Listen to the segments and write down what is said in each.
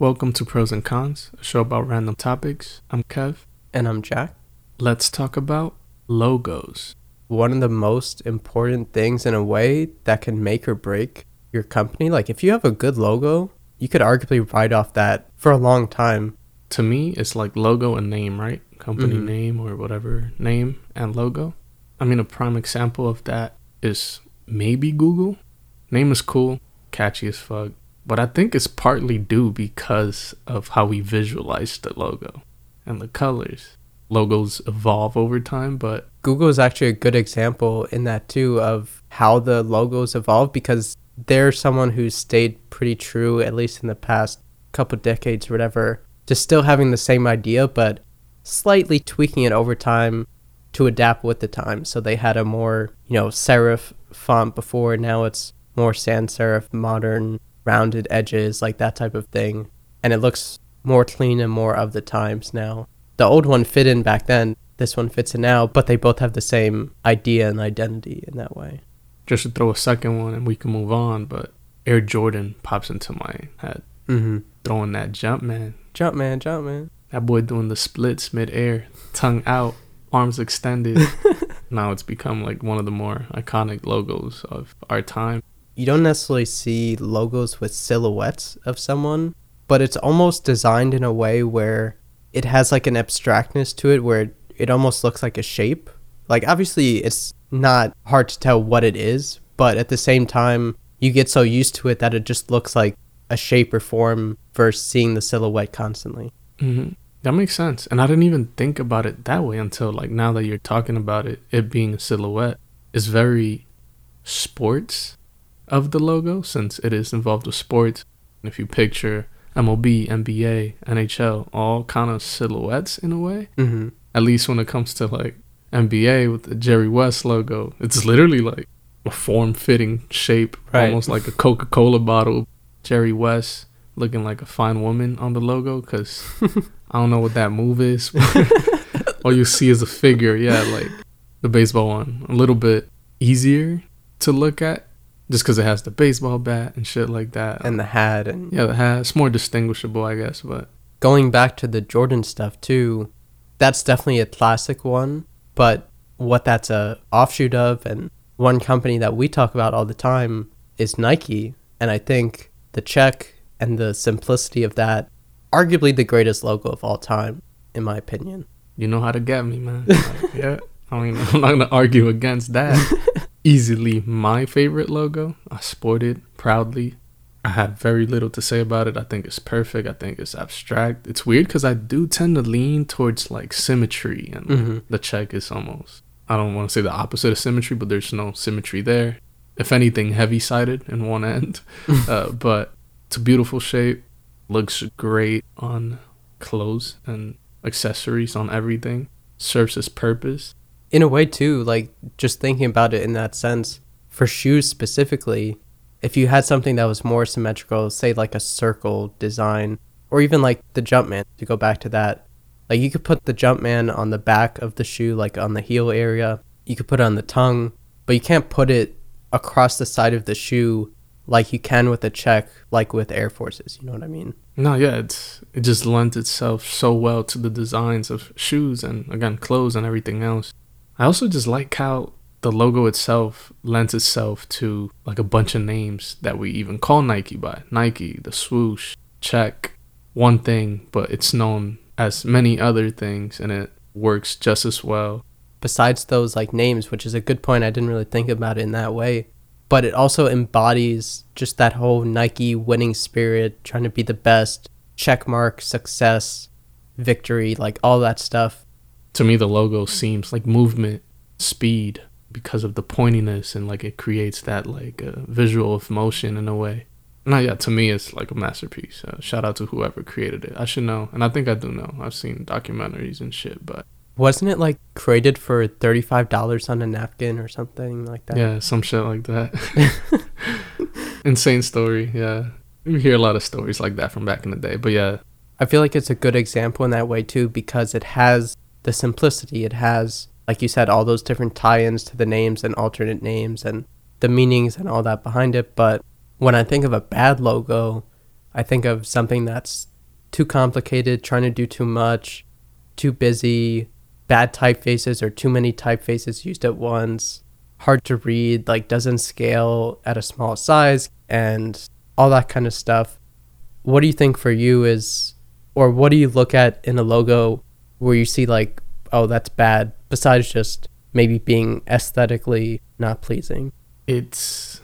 Welcome to Pros and Cons, a show about random topics. I'm Kev. And I'm Jack. Let's talk about logos. One of the most important things in a way that can make or break your company. Like if you have a good logo, you could arguably write off that for a long time. To me, it's like logo and name, right? Company Mhm. name or whatever name and logo. I mean, a prime example of that is maybe Google. Name is cool, catchy as fuck, but I think it's partly due because of how we visualize the logo and the colors. Logos evolve over time, but Google is actually a good example in that too of how the logos evolve because they're someone who's stayed pretty true, at least in the past couple decades or whatever, to still having the same idea, but slightly tweaking it over time to adapt with the time. So they had a more, you know, serif font before, now it's more sans serif, modern, rounded edges, like that type of thing. And it looks more clean and more of the times now. The old one fit in back then, this one fits in now, but they both have the same idea and identity in that way. just to throw a second one and we can move on, but Air Jordan pops into my head. Mm-hmm. Throwing that jump, man. Jump man, jump man. That boy doing the splits mid-air, tongue out, arms extended. now it's become like one of the more iconic logos of our time. You don't necessarily see logos with silhouettes of someone, but it's almost designed in a way where it has like an abstractness to it where it almost looks like a shape. Like obviously it's not hard to tell what it is, but at the same time you get so used to it that it just looks like a shape or form versus seeing the silhouette constantly. hmm That makes sense. And I didn't even think about it that way until like now that you're talking about it, it being a silhouette is very sports of the logo since it is involved with sports. If you picture MLB, NBA, NHL, all kind of silhouettes in a way. Mm-hmm. At least when it comes to like NBA with the Jerry West logo, it's literally like a form-fitting shape, Right. almost like a Coca-Cola bottle. Jerry West looking like a fine woman on the logo because I don't know what that move is. All you see is a figure. Yeah, like the baseball one, a little bit easier to look at just because it has the baseball bat and shit like that. And the hat and yeah, the hat. It's more distinguishable, I guess. But going back to the Jordan stuff too, that's definitely a classic one. But what that's a offshoot of, and one company that we talk about all the time is Nike. And I think the check and the simplicity of that, arguably the greatest logo of all time, in my opinion. you know how to get me, man. Like, yeah, I mean, I'm not gonna argue against that. Easily my favorite logo. I sport it proudly. I have very little to say about it. I think it's perfect. I think it's abstract. It's weird because I do tend to lean towards like symmetry, and Mhm. the check is almost. I don't want to say the opposite of symmetry, but there's no symmetry there. If anything, heavy sided in one end. uh, but it's a beautiful shape. Looks great on clothes and accessories on everything. Serves its purpose. In a way, too, like just thinking about it in that sense, for shoes specifically, if you had something that was more symmetrical, say like a circle design, or even like the Jumpman, to go back to that, like you could put the Jumpman on the back of the shoe, like on the heel area, you could put it on the tongue, but you can't put it across the side of the shoe like you can with a check, like with Air Forces, you know what I mean? No, yeah, it's it just lends itself so well to the designs of shoes and again clothes and everything else. I also just like how the logo itself lends itself to like a bunch of names that we even call Nike by. Nike, the swoosh, check, one thing, but it's known as many other things and it works just as well. besides those like names, which is a good point. I didn't really think about it in that way. But it also embodies just that whole Nike winning spirit, trying to be the best, check mark, success, victory, like all that stuff. To me the logo seems like movement speed because of the pointiness and like it creates that like uh, visual of motion in a way. No yeah to me it's like a masterpiece. Uh, shout out to whoever created it. I should know and i think i do know. I've seen documentaries and shit but Wasn't it like created for $35 on a napkin or something like that? yeah some shit like that. Insane story yeah. You hear a lot of stories like that from back in the day but yeah. I feel like it's a good example in that way too because it has the simplicity. It has, like you said, all those different tie ins to the names and alternate names and the meanings and all that behind it. But when I think of a bad logo, I think of something that's too complicated, trying to do too much, too busy, bad typefaces or too many typefaces used at once, hard to read, like doesn't scale at a small size, and all that kind of stuff. What do you think for you is, or what do you look at in a logo where you see, like, oh, that's bad, besides just maybe being aesthetically not pleasing? It's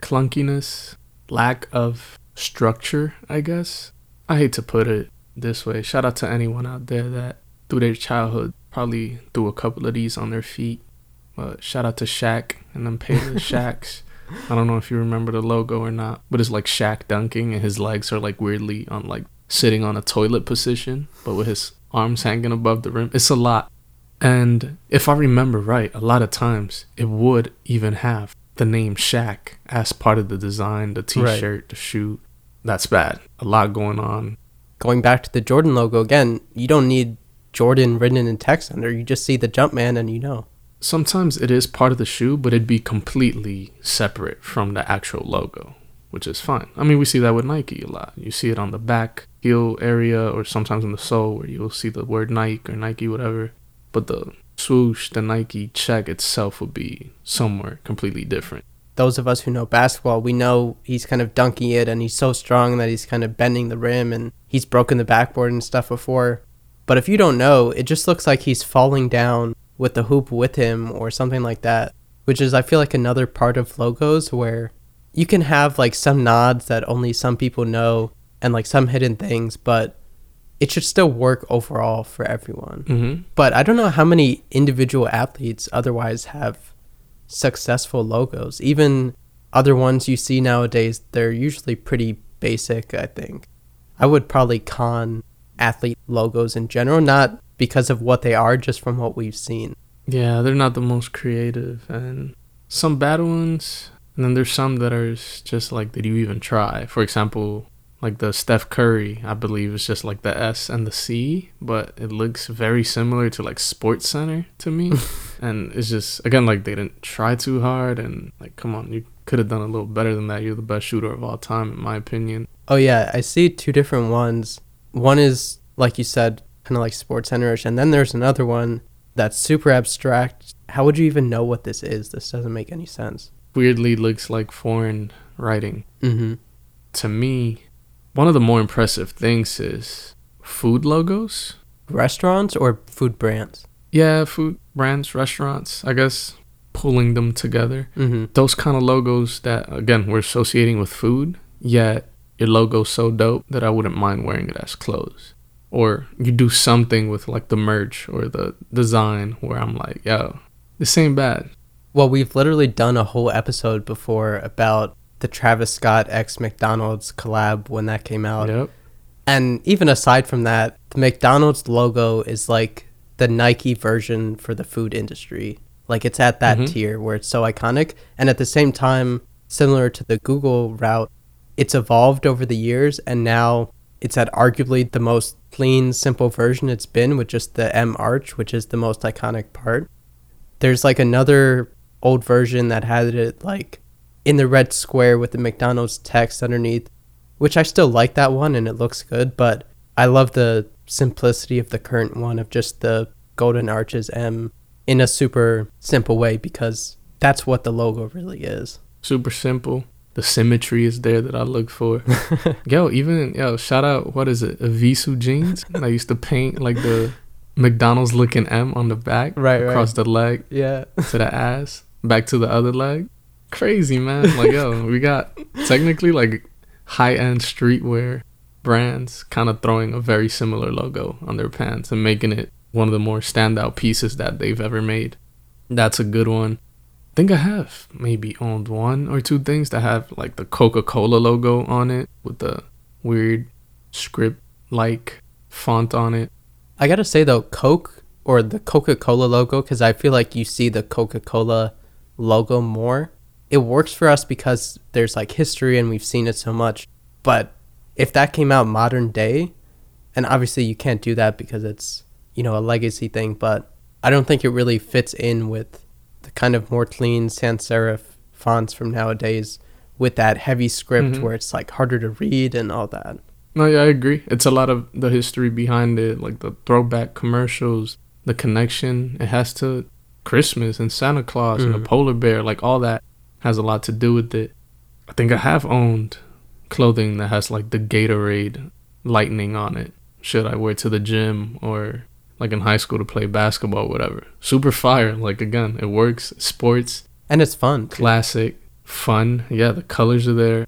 clunkiness, lack of structure, I guess. I hate to put it this way. Shout out to anyone out there that through their childhood probably threw a couple of these on their feet. But shout out to Shaq and them Payless Shaqs. I don't know if you remember the logo or not, but it's like Shaq dunking and his legs are like weirdly on like sitting on a toilet position, but with his arms hanging above the rim. It's a lot. And if I remember right, a lot of times it would even have the name Shaq as part of the design, the t shirt, right. the shoe. That's bad. A lot going on. Going back to the Jordan logo again, you don't need Jordan written in text under. You just see the Jumpman and you know. Sometimes it is part of the shoe, but it'd be completely separate from the actual logo, which is fine. I mean, we see that with Nike a lot. You see it on the back heel area or sometimes in the sole where you'll see the word Nike or Nike, whatever. But the swoosh, the Nike check itself would be somewhere completely different. Those of us who know basketball, we know he's kind of dunking it and he's so strong that he's kind of bending the rim and he's broken the backboard and stuff before. But if you don't know, it just looks like he's falling down with the hoop with him or something like that, which is, I feel like, another part of logos where you can have like some nods that only some people know and like some hidden things, but it should still work overall for everyone. Mm-hmm. But I don't know how many individual athletes otherwise have successful logos. Even other ones you see nowadays, they're usually pretty basic, I think. I would probably con athlete logos in general, not because of what they are, just from what we've seen. Yeah, they're not the most creative, and some bad ones, and then there's some that are just like, did you even try? For example, like the Steph Curry, I believe is just like the S and the C, but it looks very similar to like Sports Center to me. and it's just again like they didn't try too hard and like come on, you could have done a little better than that. You're the best shooter of all time in my opinion. Oh yeah, I see two different ones. One is like you said, kind of like Sports Center-ish, and then there's another one that's super abstract. How would you even know what this is? This doesn't make any sense. Weirdly looks like foreign writing. Mm-hmm. To me, one of the more impressive things is food logos. Restaurants or food brands? Yeah, food brands, restaurants, I guess pulling them together. Mm-hmm. Those kind of logos that, again, we're associating with food, yet your logo's so dope that I wouldn't mind wearing it as clothes. Or you do something with like the merch or the design where I'm like, yo, this ain't bad. Well, we've literally done a whole episode before about the Travis Scott X McDonald's collab when that came out. Yep. And even aside from that, the McDonald's logo is like the Nike version for the food industry. Like it's at that mm-hmm. tier where it's so iconic. And at the same time, similar to the Google route, it's evolved over the years and now it's at arguably the most clean, simple version it's been with just the M arch, which is the most iconic part. There's like another old version that had it like in the red square with the McDonald's text underneath, which I still like that one and it looks good, but I love the simplicity of the current one of just the golden arches M in a super simple way because that's what the logo really is. Super simple. The symmetry is there that I look for. yo, even yo, shout out what is it? Evisu jeans. I used to paint like the McDonald's looking M on the back, right, across right. the leg, yeah, to the ass, back to the other leg crazy, man. Like, yo, we got technically like high end streetwear brands kind of throwing a very similar logo on their pants and making it one of the more standout pieces that they've ever made. That's a good one. I think I have maybe owned one or two things that have like the Coca Cola logo on it with the weird script like font on it. I gotta say though, Coke or the Coca Cola logo, because I feel like you see the Coca Cola logo more it works for us because there's like history and we've seen it so much. But if that came out modern day, and obviously you can't do that because it's, you know, a legacy thing, but I don't think it really fits in with the kind of more clean sans serif fonts from nowadays with that heavy script mm-hmm. where it's like harder to read and all that. No, yeah, I agree. It's a lot of the history behind it, like the throwback commercials, the connection it has to Christmas and Santa Claus and Mhm. the polar bear, like all that has a lot to do with it. I think I have owned clothing that has like the Gatorade lightning on it. Should I wear it to the gym or like in high school to play basketball, whatever. Super fire. Like again, it works. Sports, And it's fun. too. classic, fun. Yeah, the colors are there.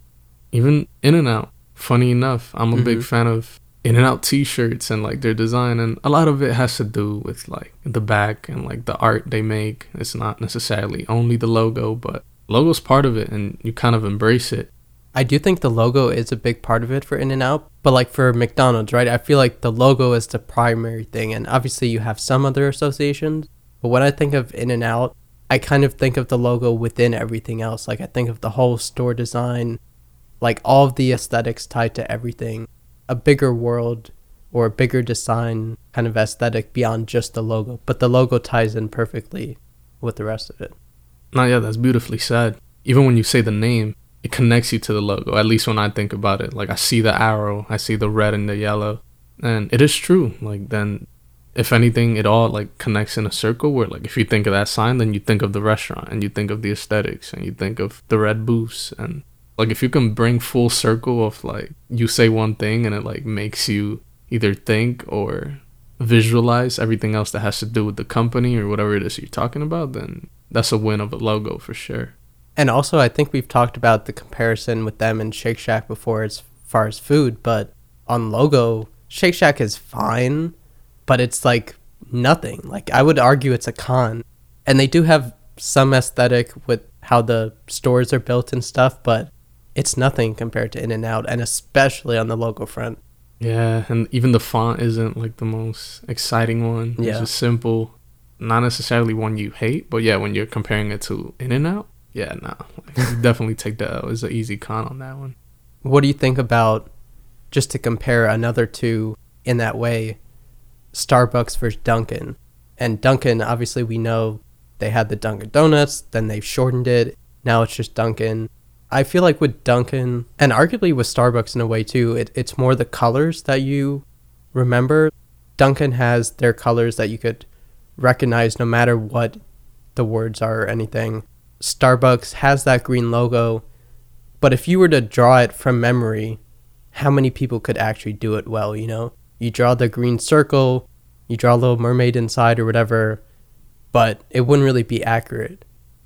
Even In and Out. Funny enough, I'm a big Mhm. fan of In and Out t-shirts and like their design and a lot of it has to do with like the back and like the art they make. It's not necessarily only the logo, but logo's part of it and you kind of embrace it. I do think the logo is a big part of it for In and Out, but like for McDonald's, right? I feel like the logo is the primary thing, and obviously you have some other associations. But when I think of In and Out, I kind of think of the logo within everything else. Like I think of the whole store design, like all of the aesthetics tied to everything, a bigger world or a bigger design kind of aesthetic beyond just the logo. But the logo ties in perfectly with the rest of it. No, yeah, that's beautifully said. Even when you say the name, it connects you to the logo. At least when I think about it, like I see the arrow, I see the red and the yellow, and it is true. Like then, if anything, it all like connects in a circle. Where like if you think of that sign, then you think of the restaurant, and you think of the aesthetics, and you think of the red booths, and like if you can bring full circle of like you say one thing and it like makes you either think or visualize everything else that has to do with the company or whatever it is you're talking about, then that's a win of a logo for sure. And also, I think we've talked about the comparison with them and Shake Shack before as far as food, but on logo, Shake Shack is fine, but it's like nothing. Like, I would argue it's a con. And they do have some aesthetic with how the stores are built and stuff, but it's nothing compared to In N Out, and especially on the logo front. Yeah, and even the font isn't like the most exciting one. It's Yeah. just simple. Not necessarily one you hate, but yeah, when you're comparing it to In and Out, yeah, no. Like, definitely take the L. It's an easy con on that one. What do you think about just to compare another two in that way, Starbucks versus Dunkin'? And Dunkin', obviously, we know they had the Dunkin' Donuts, then they've shortened it. Now it's just Dunkin'. I feel like with Dunkin', and arguably with Starbucks in a way too, it, it's more the colors that you remember. Dunkin' has their colors that you could recognize no matter what the words are or anything. Starbucks has that green logo, but if you were to draw it from memory, how many people could actually do it well, you know? You draw the green circle, you draw a little mermaid inside or whatever, but it wouldn't really be accurate.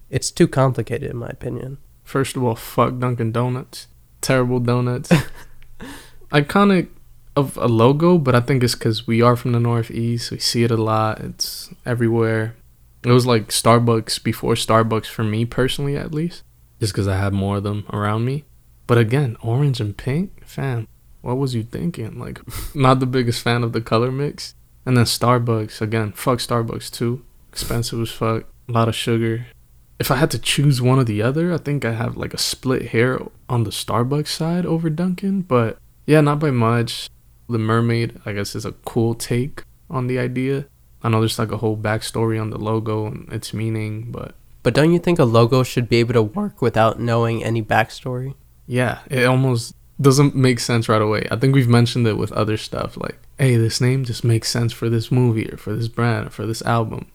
It's too complicated in my opinion. First of all, fuck Dunkin' Donuts. Terrible donuts. Iconic of a logo, but I think it's because we are from the Northeast. We see it a lot. It's everywhere. It was like Starbucks before Starbucks for me personally, at least, just because I had more of them around me. But again, orange and pink, fam. What was you thinking? Like, not the biggest fan of the color mix. And then Starbucks again. Fuck Starbucks too. Expensive as fuck. A lot of sugar. If I had to choose one or the other, I think I have like a split hair on the Starbucks side over Dunkin'. But yeah, not by much. The mermaid, I guess, is a cool take on the idea. I know there's like a whole backstory on the logo and its meaning, but But don't you think a logo should be able to work without knowing any backstory? yeah, it almost doesn't make sense right away. I think we've mentioned it with other stuff like, hey, this name just makes sense for this movie or for this brand or for this album.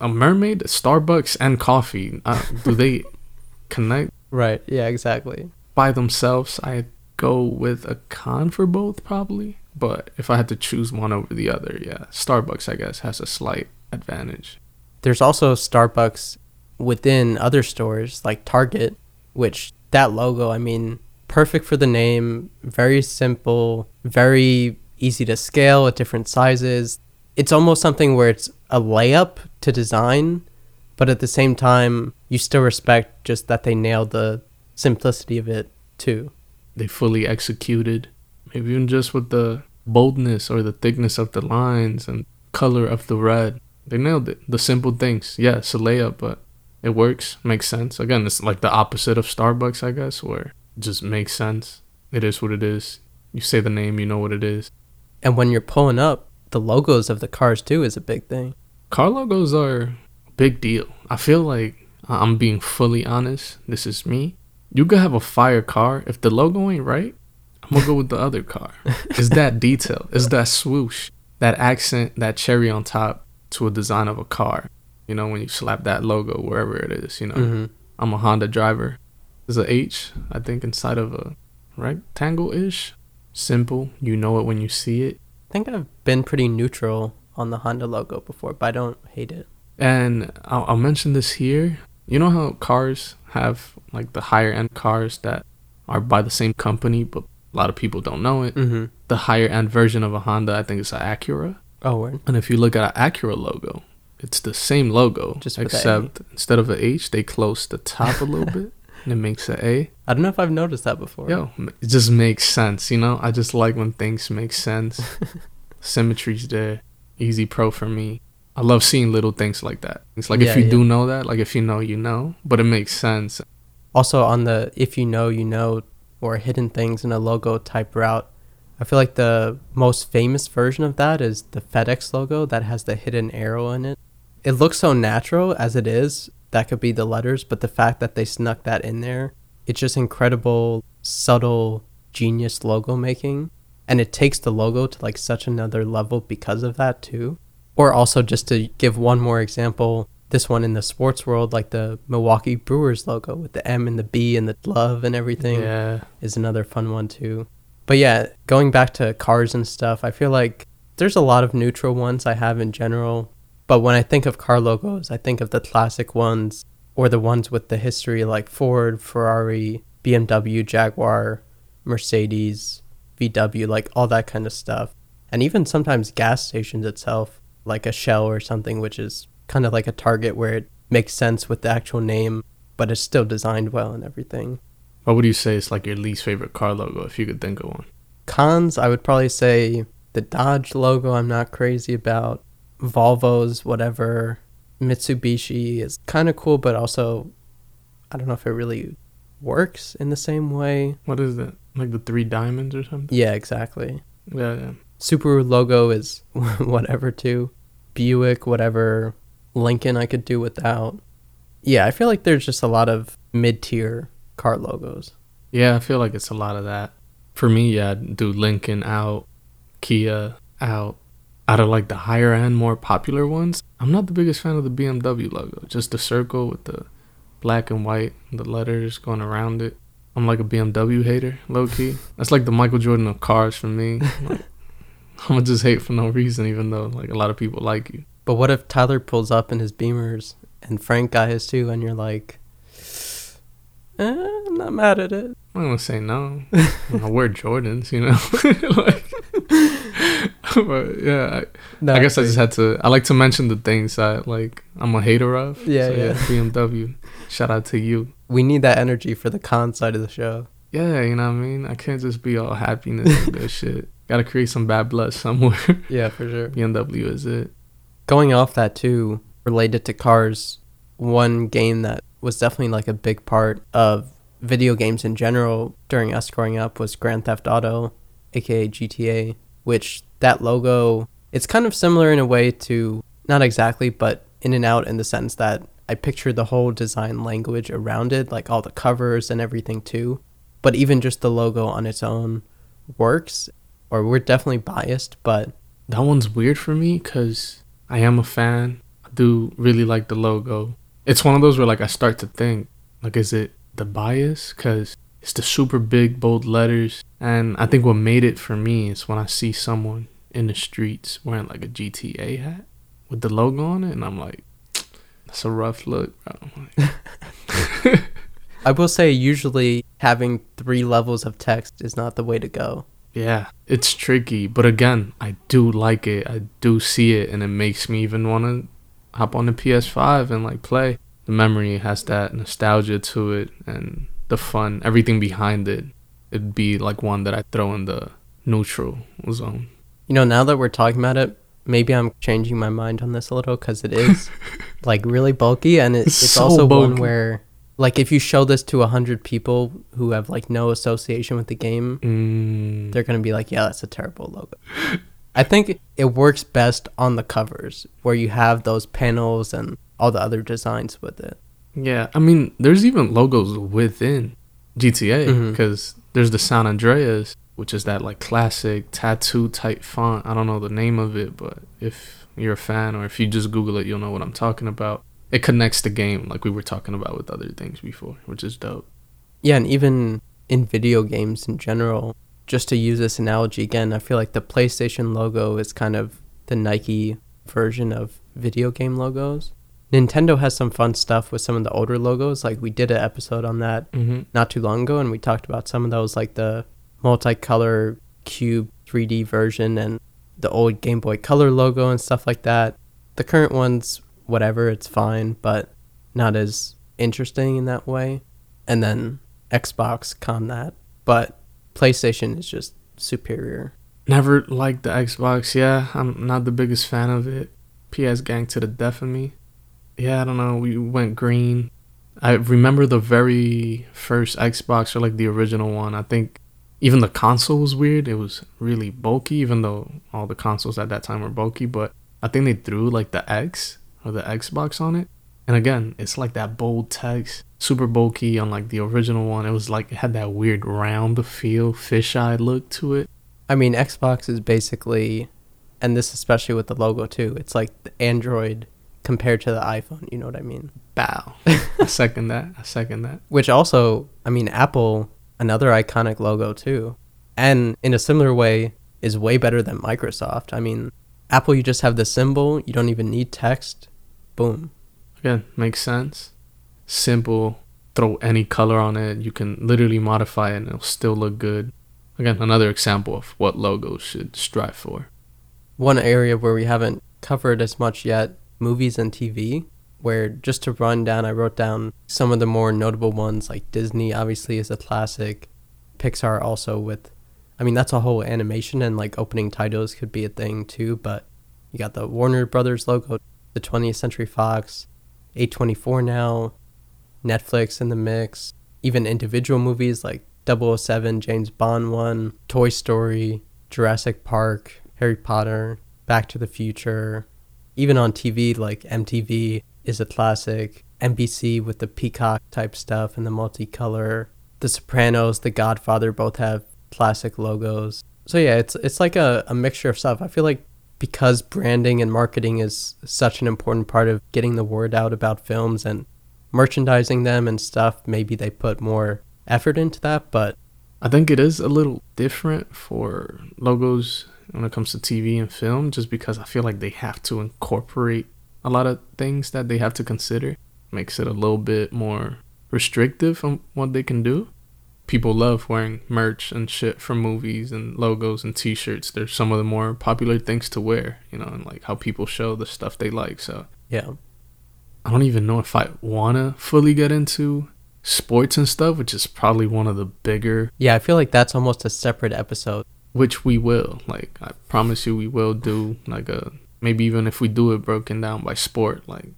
A mermaid, Starbucks, and coffee. Uh, do they connect Right, yeah, exactly. by themselves? I go with a con for both, probably. But if I had to choose one over the other, yeah, Starbucks, I guess, has a slight advantage. There's also Starbucks within other stores like Target, which that logo, I mean, perfect for the name, very simple, very easy to scale at different sizes. It's almost something where it's a layup to design, but at the same time, you still respect just that they nailed the simplicity of it too. they fully executed. Maybe even just with the boldness or the thickness of the lines and color of the red. They nailed it. The simple things. Yeah, it's a layup, but it works, makes sense. Again, it's like the opposite of Starbucks, I guess, where it just makes sense. It is what it is. You say the name, you know what it is. And when you're pulling up, the logos of the cars too is a big thing. Car logos are a big deal. I feel like I'm being fully honest. This is me. You could have a fire car. If the logo ain't right, I'm gonna go with the other car. It's that detail. It's that swoosh, that accent, that cherry on top to a design of a car. You know, when you slap that logo wherever it is. You know, hmm I'm a Honda driver. There's a H, I think, inside of a rectangle ish. Simple. You know it when you see it. I think I've been pretty neutral on the Honda logo before, but I don't hate it. And I'll, I'll mention this here. You know how cars have like the higher end cars that are by the same company, but a lot of people don't know it. Mm-hmm. The higher end version of a Honda, I think, is an Acura. Oh, word. And if you look at an Acura logo, it's the same logo, Just except instead of a H, they close the top a little bit, it makes a A. I don't know if I've noticed that before. Yo, it just makes sense, you know. I just like when things make sense. Symmetry's there. Easy pro for me. I love seeing little things like that. It's like Yeah, if you yeah. do know that, like if you know, you know, but it makes sense. Also, on the if you know, you know, or hidden things in a logo type route, I feel like the most famous version of that is the FedEx logo that has the hidden arrow in it. It looks so natural as it is. That could be the letters, but the fact that they snuck that in there, it's just incredible, subtle, genius logo making. And it takes the logo to like such another level because of that too. Or also just to give one more example, this one in the sports world, like the Milwaukee Brewers logo with the M and the B and the love and everything Yeah, is another fun one too. But yeah, going back to cars and stuff, I feel like there's a lot of neutral ones I have in general. But when I think of car logos, I think of the classic ones or the ones with the history like Ford, Ferrari, BMW, Jaguar, Mercedes, VW, like all that kind of stuff. And even sometimes gas stations itself, like a Shell or something, which is kind of like a Target where it makes sense with the actual name, but it's still designed well and everything. what would you say is like your least favorite car logo if you could think of one? Cons, I would probably say the Dodge logo, I'm not crazy about. Volvo's, whatever. Mitsubishi is kind of cool, but also, I don't know if it really works in the same way. What is it? Like the three diamonds or something? Yeah, exactly. Yeah, yeah. Subaru logo is whatever too. Buick, whatever. Lincoln, I could do without. Yeah, I feel like there's just a lot of mid tier car logos. Yeah, I feel like it's a lot of that. For me, yeah, I'd do Lincoln out, Kia out. Out of like the higher end, more popular ones, I'm not the biggest fan of the BMW logo. Just the circle with the black and white, the letters going around it. I'm like a BMW hater, low key. That's like the Michael Jordan of cars for me. Like, I'm gonna just hate for no reason, even though like a lot of people like you. But what if Tyler pulls up in his Beamers and Frank got his too, and you're like, eh, I'm not mad at it. I'm gonna say no. I wear Jordans, you know. like, but yeah, I, No, I guess I just had to. I like to mention the things that like I'm a hater of. Yeah, So, yeah. BMW. Shout out to you. we need that energy for the con side of the show. Yeah, you know what I mean. I can't just be all happiness and good shit. Got to create some bad blood somewhere. Yeah, for sure. BMW is it. Going off that too, related to cars, one game that was definitely like a big part of video games in general during us growing up was Grand Theft Auto, aka GTA, which that logo it's kind of similar in a way to not exactly, but in and out in the sense that I picture the whole design language around it, like all the covers and everything too. But even just the logo on its own works, or we're definitely biased, but That one's weird for me because I am a fan. I do really like the logo. It's one of those where like I start to think, like, is it the bias? Because it's the super big bold letters, and I think what made it for me is when I see someone in the streets wearing like a GTA hat with the logo on it, and I'm like, that's a rough look, bro. Like, I will say usually having three levels of text is not the way to go. Yeah, it's tricky, but again, I do like it. I do see it, and it makes me even want to hop on the PS5 and like play. The memory has that nostalgia to it, and the fun, everything behind it. It'd be like one that I throw in the neutral zone. You know, now that we're talking about it, maybe I'm changing my mind on this a little because it is like really bulky, and it, It's it's, so also one where, like, if you show this to a hundred people who have like no association with the game, Mm, they're gonna be like, "Yeah, that's a terrible logo." I think it works best on the covers where you have those panels and all the other designs with it. Yeah, I mean, there's even logos within GTA because mm-hmm. there's the San Andreas, which is that like classic tattoo type font. I don't know the name of it, but if you're a fan or if you just Google it, you'll know what I'm talking about. It connects the game like we were talking about with other things before, which is dope. Yeah, and even in video games in general, just to use this analogy again, I feel like the PlayStation logo is kind of the Nike version of video game logos. Nintendo has some fun stuff with some of the older logos. Like we did an episode on that Mm-hmm. not too long ago, and we talked about some of those, like the multicolor cube 3D version and the old Game Boy Color logo and stuff like that. The current ones, whatever, it's fine, but not as interesting in that way. And then Xbox con that, but PlayStation is just superior. Never liked the Xbox. Yeah, I'm not the biggest fan of it. PS gang to the death of me. Yeah, I don't know. We went green. I remember the very first Xbox or like the original one. I think even the console was weird. It was really bulky, even though all the consoles at that time were bulky. But I think they threw like the X or the Xbox on it. And again, it's like that bold text, super bulky on like the original one. It was like it had that weird round feel, fisheye look to it. I mean, Xbox is basically, and this especially with the logo too, it's like the Android compared to the iPhone, you know what I mean? Bow. I second that. I second that. Which also, I mean, Apple, another iconic logo too. And in a similar way, is way better than Microsoft. I mean, Apple, you just have the symbol, you don't even need text. Boom. Again, makes sense. Simple. Throw any color on it. You can literally modify it and it'll still look good. Again, another example of what logos should strive for. One area where we haven't covered as much yet movies and TV, where just to run down, I wrote down some of the more notable ones, like Disney obviously is a classic, Pixar also with, I mean, that's a whole animation and like opening titles could be a thing too, but you got the Warner Brothers logo, the 20th Century Fox, A24 now, Netflix in the mix, even individual movies like 007, James Bond one, Toy Story, Jurassic Park, Harry Potter, Back to the Future, even on TV like MTV is a classic, NBC with the peacock type stuff and the multicolor, The Sopranos, The Godfather both have classic logos. So yeah, it's it's like a, a mixture of stuff. I feel like because branding and marketing is such an important part of getting the word out about films and merchandising them and stuff, maybe they put more effort into that, but I think it is a little different for logos when it comes to TV and film, just because I feel like they have to incorporate a lot of things that they have to consider. Makes it a little bit more restrictive on what they can do. People love wearing merch and shit from movies and logos and t-shirts. They're some of the more popular things to wear, you know, and like how people show the stuff they like. So yeah. I don't even know if I want to fully get into sports and stuff, which is probably one of the bigger Yeah, I feel like that's almost a separate episode. Which we will. Like i promise you we will do like a maybe even if we do it broken down by sport like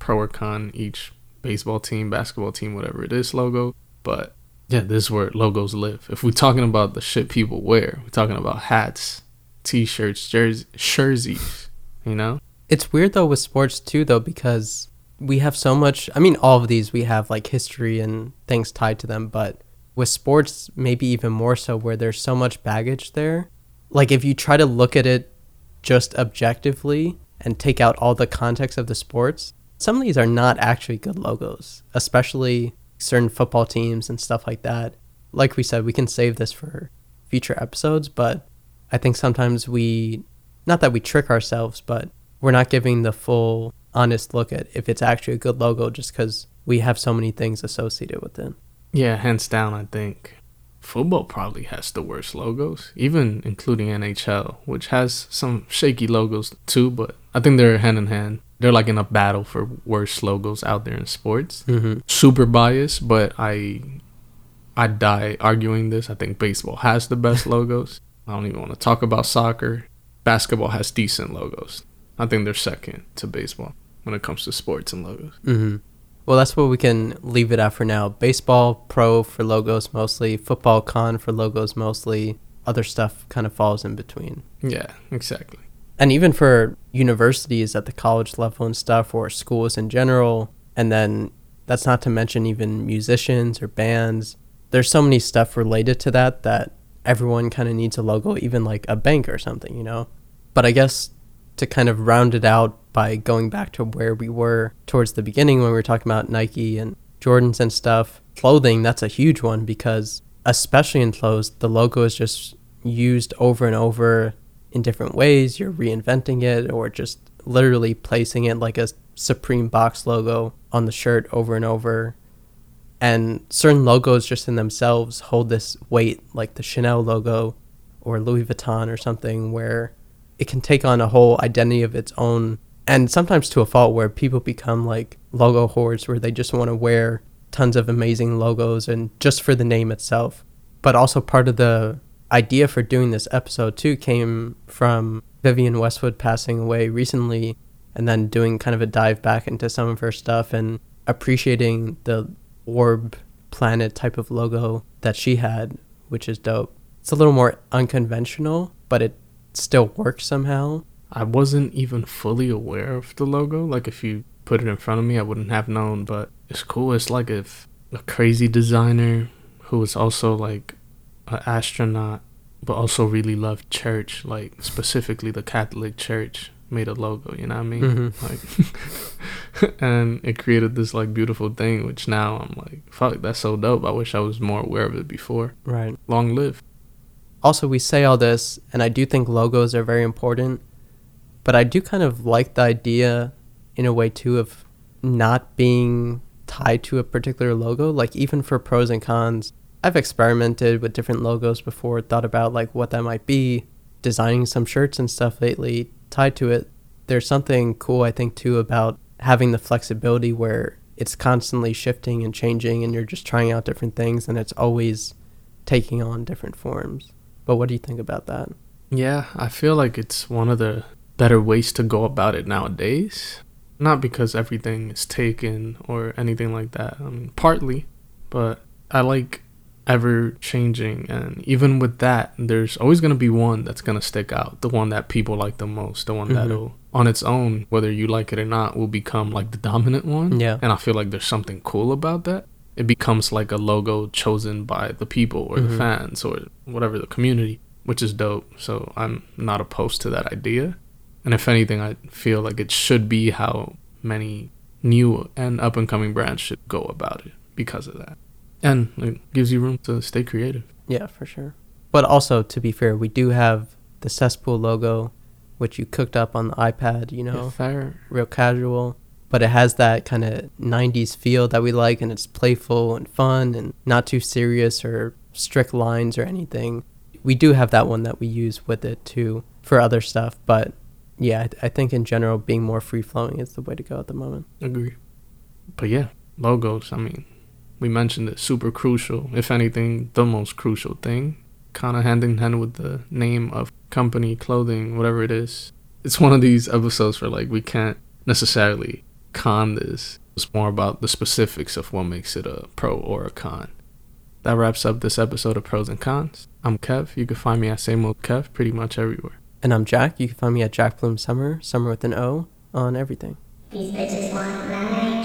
pro or con each baseball team basketball team whatever it is logo. But yeah this is where logos live. If we're talking about the shit people wear we're talking about hats t-shirts jerseys jerseys you know? It's weird though with sports too though because we have so much I mean all of these we have like history and things tied to them, but with sports maybe even more so where there's so much baggage there. Like if you try to look at it just objectively and take out all the context of the sports, some of these are not actually good logos, especially certain football teams and stuff like that. Like we said, we can save this for future episodes, but I think sometimes we not that we trick ourselves, but we're not giving the full honest look at if it's actually a good logo just because we have so many things associated with it. Yeah hands down i think football probably has the worst logos even including nhl which has some shaky logos too but i think they're hand in hand they're like in a battle for worst logos out there in sports Mm-hmm. super biased, but I I die arguing this. I think baseball has the best logos. I don't even want to talk about soccer. Basketball has decent logos. I think they're second to baseball when it comes to sports and logos. Mm-hmm. Well, that's what we can leave it at for now. Baseball pro for logos mostly, football con for logos mostly. Other stuff kind of falls in between. Yeah, exactly. and even for universities at the college level and stuff or schools in general and then that's not to mention even musicians or bands there's so many stuff related to that that everyone kind of needs a logo, even like a bank or something, you know? But I guess to kind of round it out by going back to where we were towards the beginning when we were talking about Nike and Jordans and stuff, clothing, that's a huge one because, especially in clothes, the logo is just used over and over in different ways. You're reinventing it or just literally placing it like a Supreme box logo on the shirt over and over. And certain logos just in themselves hold this weight, like the Chanel logo or Louis Vuitton or something, where it can take on a whole identity of its own. And sometimes to a fault where people become like logo whores, where they just want to wear tons of amazing logos and just for the name itself. But also part of the idea for doing this episode too came from Vivienne Westwood passing away recently and then doing kind of a dive back into some of her stuff and appreciating the orb planet type of logo that she had, which is dope. It's a little more unconventional, but it still works somehow. I wasn't even fully aware of the logo. Like if you put it in front of me, I wouldn't have known, but it's cool. It's like if a crazy designer who was also like an astronaut but also really loved church, like specifically the Catholic Church made a logo, you know what I mean? Mm-hmm. Like and it created this like beautiful thing which now I'm like, fuck, that's so dope. I wish I was more aware of it before. Right. Long live. Also, we say all this and I do think logos are very important, but I do kind of like the idea in a way too of not being tied to a particular logo, like even for pros and cons. I've experimented with different logos before, thought about like what that might be, designing some shirts and stuff lately tied to it, there's something cool I think too about having the flexibility where it's constantly shifting and changing and you're just trying out different things and it's always taking on different forms. But what do you think about that? Yeah, I feel like it's one of the better ways to go about it nowadays. Not because everything is taken or anything like that. I mean, partly, but I like ever changing and even with that there's always going to be one that's going to stick out the one that people like the most the one mm-hmm. that'll on its own whether you like it or not will become like the dominant one yeah and i feel like there's something cool about that it becomes like a logo chosen by the people or mm-hmm. the fans or whatever the community which is dope so i'm not opposed to that idea and if anything i feel like it should be how many new and up and coming brands should go about it because of that and it gives you room to stay creative. Yeah, for sure. But also, to be fair, we do have the cesspool logo, which you cooked up on the iPad. You know, real casual. But it has that kind of '90s feel that we like, and it's playful and fun, and not too serious or strict lines or anything. We do have that one that we use with it too for other stuff, but yeah, I, th- I think in general, being more free flowing is the way to go at the moment. Agree. But yeah, logos. I mean, we mentioned it, super crucial. If anything, the most crucial thing. Kind of hand in hand with the name of company, clothing, whatever it is. It's one of these episodes where like we can't necessarily con this. It's more about the specifics of what makes it a pro or a con. That wraps up this episode of Pros and Cons. I'm Kev. You can find me at Same Old Kev pretty much everywhere. And I'm Jack. You can find me at Jack Bloom Sommer, Sommer with an O, on everything. These bitches want